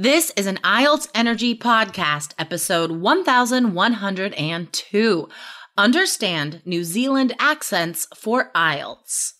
This is an IELTS Energy Podcast, episode 1102. Understand New Zealand accents for IELTS.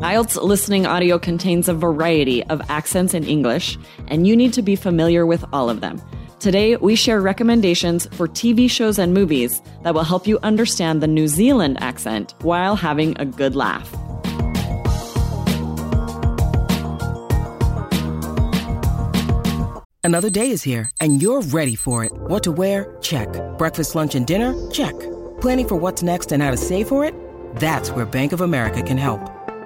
IELTS listening audio contains a variety of accents in English, and you need to be familiar with all of them. Today, we share recommendations for TV shows and movies that will help you understand the New Zealand accent while having a good laugh. Another day is here, and you're ready for it. What to wear? Check. Breakfast, lunch, and dinner? Check. Planning for what's next and how to save for it? That's where Bank of America can help.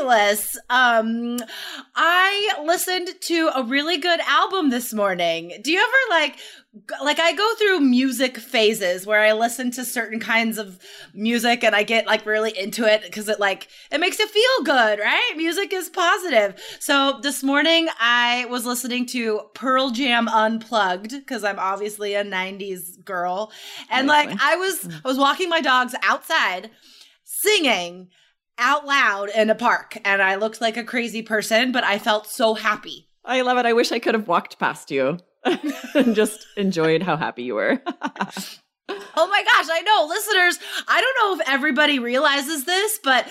Fabulous. Um, I listened to a really good album this morning. Do you ever like, like I go through music phases where I listen to certain kinds of music and I get like really into it because it like, it makes you feel good, right? Music is positive. So this morning I was listening to Pearl Jam Unplugged because I'm obviously a 90s girl. And like I was, I was walking my dogs outside singing out loud in a park and I looked like a crazy person, but I felt so happy. I love it. I wish I could have walked past you and just enjoyed how happy you were. Oh my gosh, I know. Listeners, I don't know if everybody realizes this, but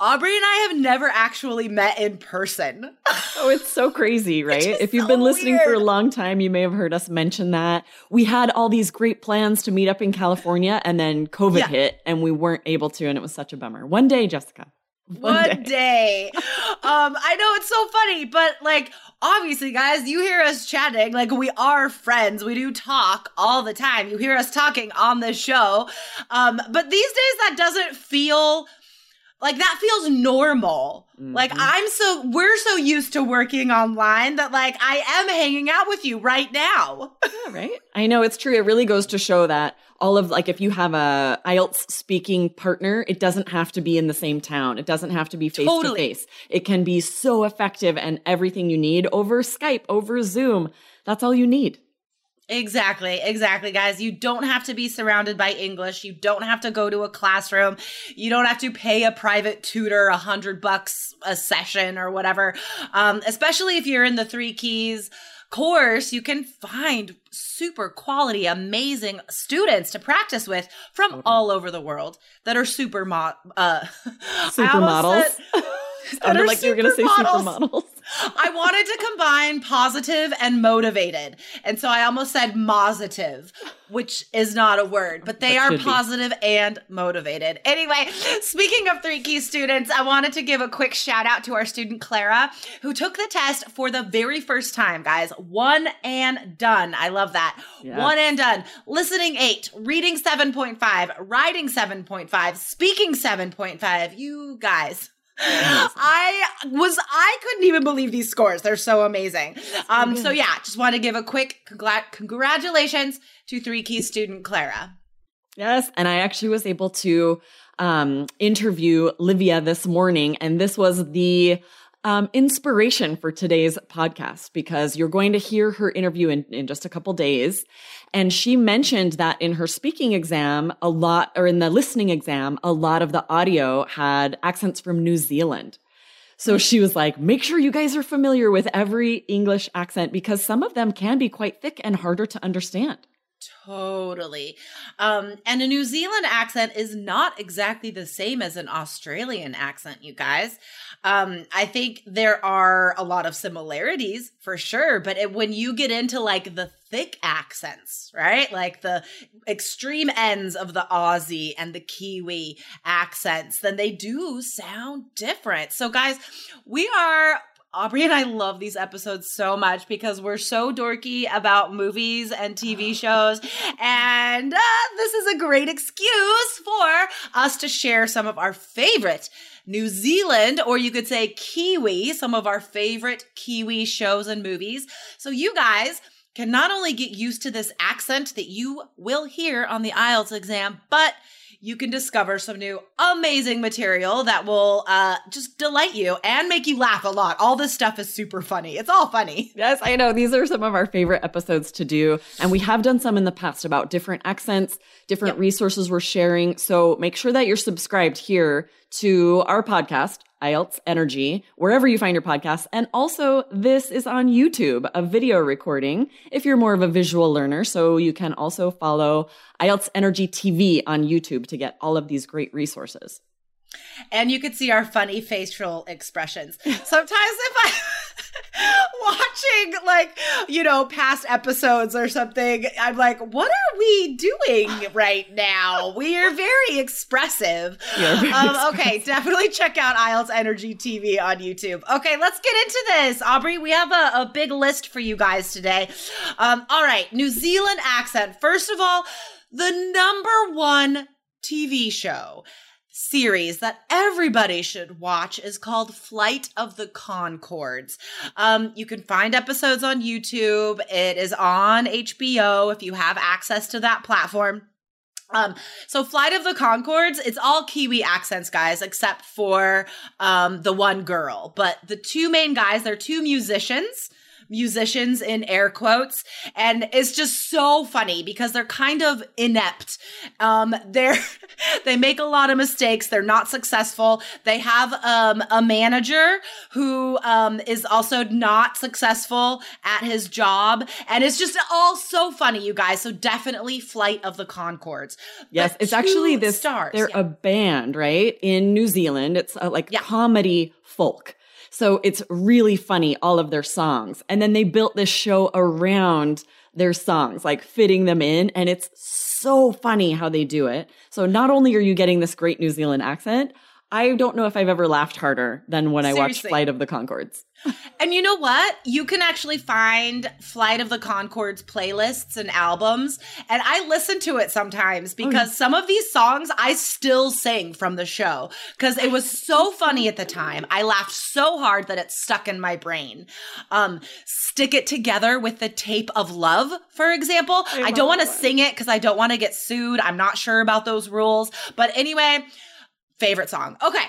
Aubrey and I have never actually met in person. Oh, it's so crazy, right? If you've so been listening for a long time, you may have heard us mention that. We had all these great plans to meet up in California, and then COVID Yeah. hit, and we weren't able to, and it was such a bummer. One day, Jessica. One day. um, I know it's so funny, but like, obviously, guys, you hear us chatting. Like, we are friends. We do talk all the time. You hear us talking on this show. Um, but these days, that doesn't feel like that feels normal. Mm-hmm. Like, I'm so, we're so used to working online that like I am hanging out with you right now. Yeah, right? I know it's true. It really goes to show that all of like if you have a IELTS speaking partner, it doesn't have to be in the same town. It doesn't have to be face to face. It can be so effective and everything you need over Skype, over Zoom. That's all you need. Exactly, exactly, guys. You don't have to be surrounded by English. You don't have to go to a classroom. You don't have to pay a private tutor a hundred bucks a session or whatever. Um, especially if you're in the three keys course, you can find super quality, amazing students to practice with from all over the world that are super mo- uh, I Supermodels. said- that are like you were going to say supermodels. I wanted to combine positive and motivated. And so I almost said positive, which is not a word, but they But are positive and motivated. Anyway, speaking of three key students, I wanted to give a quick shout out to our student Clara, who took the test for the very first time, guys. One and done. I love that. Yes. One and done. Listening eight, reading 7.5, writing 7.5, speaking 7.5. You guys. I was I couldn't even believe these scores. They're so amazing. Um so yeah, just want to give a quick congla- congratulations to 3 key student Clara. Yes. And I actually was able to um, interview Livia this morning, and this was the um, inspiration for today's podcast because you're going to hear her interview in, in just a couple days. And she mentioned that in her speaking exam, a lot, or in the listening exam, a lot of the audio had accents from New Zealand. So she was like, make sure you guys are familiar with every English accent because some of them can be quite thick and harder to understand. Totally. Um, and a New Zealand accent is not exactly the same as an Australian accent, you guys. Um, I think there are a lot of similarities for sure, but it, when you get into like the thick accents, right? Like the extreme ends of the Aussie and the Kiwi accents, then they do sound different. So, guys, we are Aubrey and I love these episodes so much because we're so dorky about movies and TV shows. And uh, this is a great excuse for us to share some of our favorite New Zealand, or you could say Kiwi, some of our favorite Kiwi shows and movies. So you guys can not only get used to this accent that you will hear on the IELTS exam, but you can discover some new amazing material that will uh, just delight you and make you laugh a lot. All this stuff is super funny. It's all funny. Yes, I know. These are some of our favorite episodes to do. And we have done some in the past about different accents, different yep. resources we're sharing. So make sure that you're subscribed here to our podcast IELTS Energy, wherever you find your podcasts. And also, this is on YouTube, a video recording if you're more of a visual learner. So you can also follow IELTS Energy TV on YouTube to get all of these great resources. And you could see our funny facial expressions. Sometimes if I watching like you know past episodes or something i'm like what are we doing right now? We are very expressive. Very um, okay definitely check out IELTS energy tv on youtube. Okay let's get into this. Aubrey we have a, a big list for you guys today. Um, all right new zealand accent. First of all the number one tv show series that everybody should watch is called Flight of the Conchords. Um, you can find episodes on YouTube. It is on HBO if you have access to that platform. Um, so Flight of the Conchords, it's all Kiwi accents, guys, except for um the one girl. But the two main guys, they're two musicians musicians in air quotes. And it's just so funny because they're kind of inept. Um, they're, they make a lot of mistakes. They're not successful. They have, um, a manager who, um, is also not successful at his job. And it's just all so funny, you guys. So definitely Flight of the Conchords. Yes. But it's actually this, stars. they're yeah. a band, right? In New Zealand. It's a, like yeah. comedy folk. So it's really funny, all of their songs. And then they built this show around their songs, like fitting them in. And it's so funny how they do it. So not only are you getting this great New Zealand accent, I don't know if I've ever laughed harder than when Seriously. I watched Flight of the Conchords. and you know what? You can actually find Flight of the Conchords playlists and albums. And I listen to it sometimes because oh, yeah. some of these songs I still sing from the show because it was so funny at the time. I laughed so hard that it stuck in my brain. Um, Stick It Together with the Tape of Love, for example. I, I don't want to sing it because I don't want to get sued. I'm not sure about those rules. But anyway, favorite song. Okay.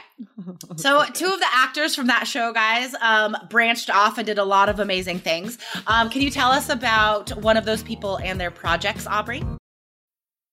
So two of the actors from that show, guys, um, branched off and did a lot of amazing things. Um, can you tell us about one of those people and their projects, Aubrey?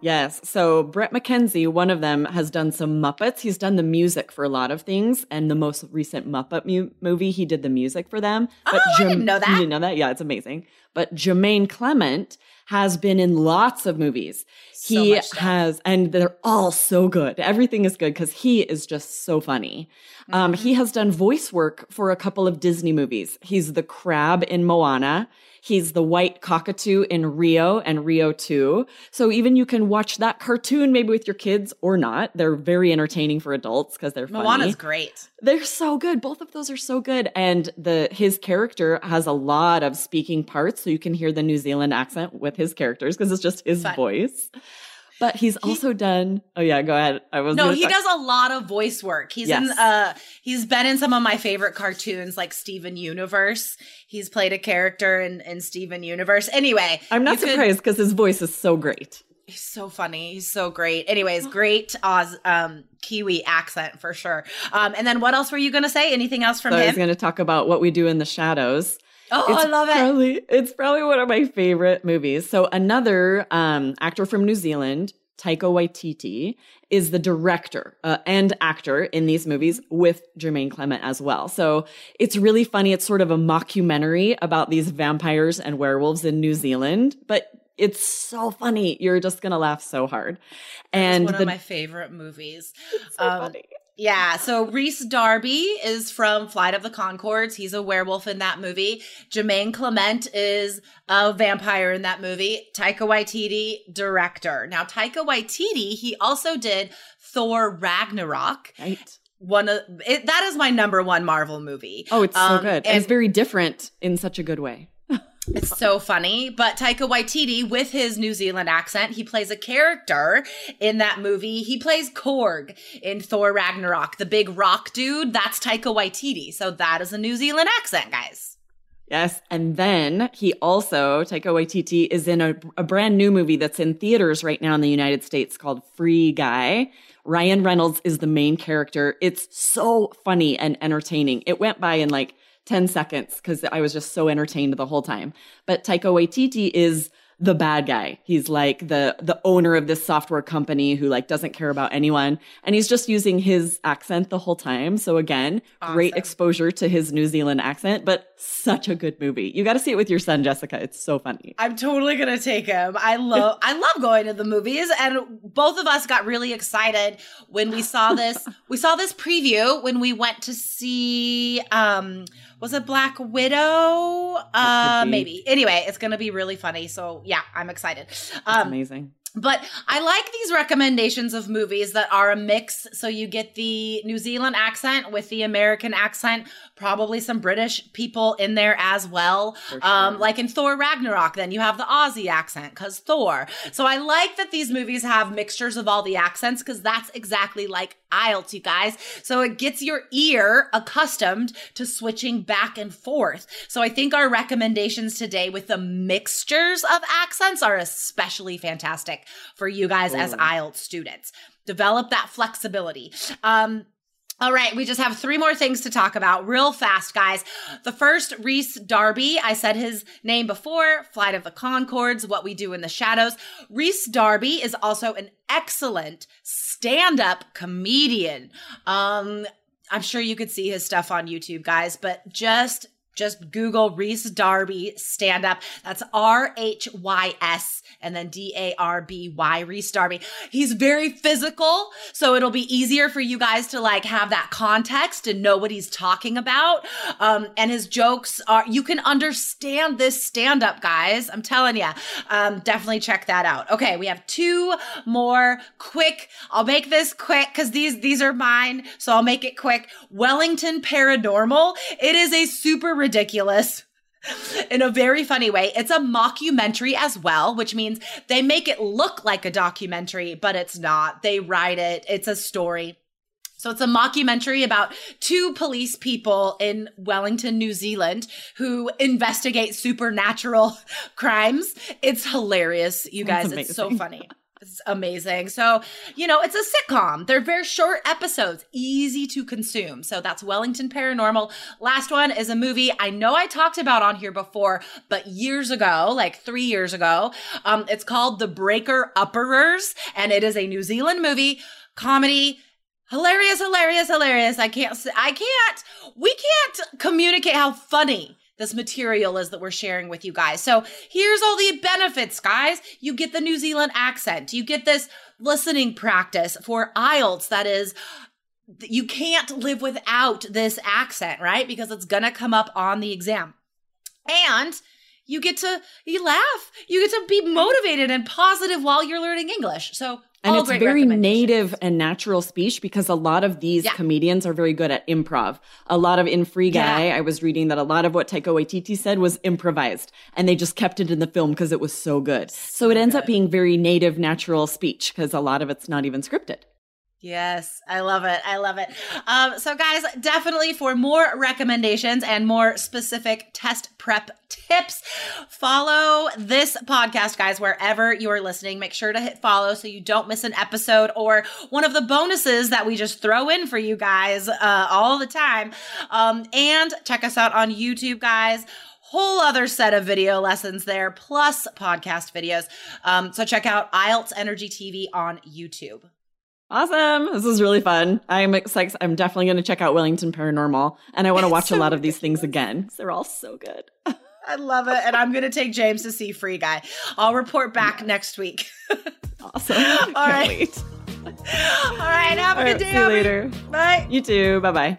Yes. So Brett McKenzie, one of them, has done some Muppets. He's done the music for a lot of things, and the most recent Muppet mu- movie, he did the music for them. But oh, Jam- I didn't know that. You didn't know that? Yeah, it's amazing. But Jermaine Clement has been in lots of movies. So he has, and they're all so good. Everything is good because he is just so funny. Um, mm-hmm. Um, he has done voice work for a couple of Disney movies. He's the crab in Moana. He's the white cockatoo in Rio and Rio 2. So even you can watch that cartoon maybe with your kids or not. They're very entertaining for adults because they're funny. Moana's great. They're so good. Both of those are so good. And the his character has a lot of speaking parts, so you can hear the New Zealand accent with his characters because it's just his Fun. voice. But he's also he, done. Oh yeah, go ahead. I was no. He talk. does a lot of voice work. He's yes. in. Uh, he's been in some of my favorite cartoons, like Steven Universe. He's played a character in in Steven Universe. Anyway, I'm not surprised because his voice is so great. He's so funny. He's so great. Anyways, great Oz um Kiwi accent for sure. Um, and then what else were you gonna say? Anything else from so him? I was gonna talk about what we do in the shadows. Oh, it's I love it. Probably, it's probably one of my favorite movies. So another um, actor from New Zealand, Taika Waititi, is the director uh, and actor in these movies with Jermaine Clement as well. So it's really funny. It's sort of a mockumentary about these vampires and werewolves in New Zealand, but it's so funny. You're just gonna laugh so hard. And it's one the, of my favorite movies. so um, funny. Yeah, so Rhys Darby is from Flight of the Conchords. He's a werewolf in that movie. Jermaine Clement is a vampire in that movie. Taika Waititi, director. Now, Taika Waititi, he also did Thor Ragnarok. Right. One of it, that is my number one Marvel movie. Oh, it's um, so good. And it's very different in such a good way. It's so funny. But Taika Waititi, with his New Zealand accent, he plays a character in that movie. He plays Korg in Thor Ragnarok, the big rock dude. That's Taika Waititi. So that is a New Zealand accent, guys. Yes. And then he also, Taika Waititi, is in a, a brand new movie that's in theaters right now in the United States called Free Guy. Ryan Reynolds is the main character. It's so funny and entertaining. It went by in like 10 seconds because I was just so entertained the whole time. But Taika Waititi is the bad guy. He's like the the owner of this software company who like doesn't care about anyone and he's just using his accent the whole time. So again, awesome. great exposure to his New Zealand accent, but such a good movie. You got to see it with your son Jessica. It's so funny. I'm totally going to take him. I love I love going to the movies and both of us got really excited when we saw this. we saw this preview when we went to see um was it Black Widow? Uh, maybe. Anyway, it's gonna be really funny. So yeah, I'm excited. Um, amazing. But I like these recommendations of movies that are a mix. So you get the New Zealand accent with the American accent, probably some British people in there as well. Um, sure. Um, like in Thor Ragnarok, then you have the Aussie accent because Thor. So I like that these movies have mixtures of all the accents because that's exactly like IELTS, you guys. So it gets your ear accustomed to switching back and forth. So I think our recommendations today with the mixtures of accents are especially fantastic for you guys Ooh. as IELTS students. Develop that flexibility. Um, all right, we just have three more things to talk about real fast, guys. The first, Rhys Darby. I said his name before, Flight of the Conchords, What We Do in the Shadows. Rhys Darby is also an excellent stand up comedian. Um, I'm sure you could see his stuff on YouTube, guys, but just just Google Rhys Darby stand up. That's R H Y S and then D A R B Y, Rhys Darby. He's very physical, so it'll be easier for you guys to like have that context and know what he's talking about. Um, and his jokes are, you can understand this stand up, guys. I'm telling you. Um, definitely check that out. Okay, we have two more quick. I'll make this quick because these these are mine, so I'll make it quick. Wellington Paranormal. It is a super ridiculous in a very funny way. It's a mockumentary as well, which means they make it look like a documentary, but it's not. They write it, it's a story. So it's a mockumentary about two police people in Wellington, New Zealand who investigate supernatural crimes. It's hilarious, you guys. It's so funny. It's amazing. So, you know, it's a sitcom. They're very short episodes, easy to consume. So that's Wellington Paranormal. Last one is a movie I know I talked about on here before, but years ago, like three years ago. Um, it's called The Breaker Upperers, and it is a New Zealand movie, comedy hilarious hilarious hilarious i can't i can't we can't communicate how funny this material is that we're sharing with you guys. So here's all the benefits, guys. You get the New Zealand accent. You get this listening practice for IELTS that is you can't live without this accent, right? Because it's going to come up on the exam. And you get to you laugh. You get to be motivated and positive while you're learning English. So And All it's very native and natural speech because a lot of these Yeah. comedians are very good at improv. A lot of in Free Guy, Yeah. I was reading that a lot of what Taika Waititi said was improvised and they just kept it in the film because it was so good. So it ends up being very native, natural speech because a lot of it's not even scripted. Yes, I love it. I love it. Um, so, guys, definitely for more recommendations and more specific test prep tips, follow this podcast, guys, wherever you're listening. Make sure to hit follow so you don't miss an episode or one of the bonuses that we just throw in for you guys uh, all the time. Um, and check us out on YouTube, guys whole other set of video lessons there, plus podcast videos. Um, so check out IELTS Energy TV on YouTube. Awesome. This is really fun. I'm excited. I'm definitely going to check out Wellington Paranormal and I want to watch a lot of these things again. They're all so good. I love it. And I'm going to take James to see Free Guy. I'll report back next week. Awesome. All right. All right. Have a All good right, day. see you later. Bye. You too. Bye bye.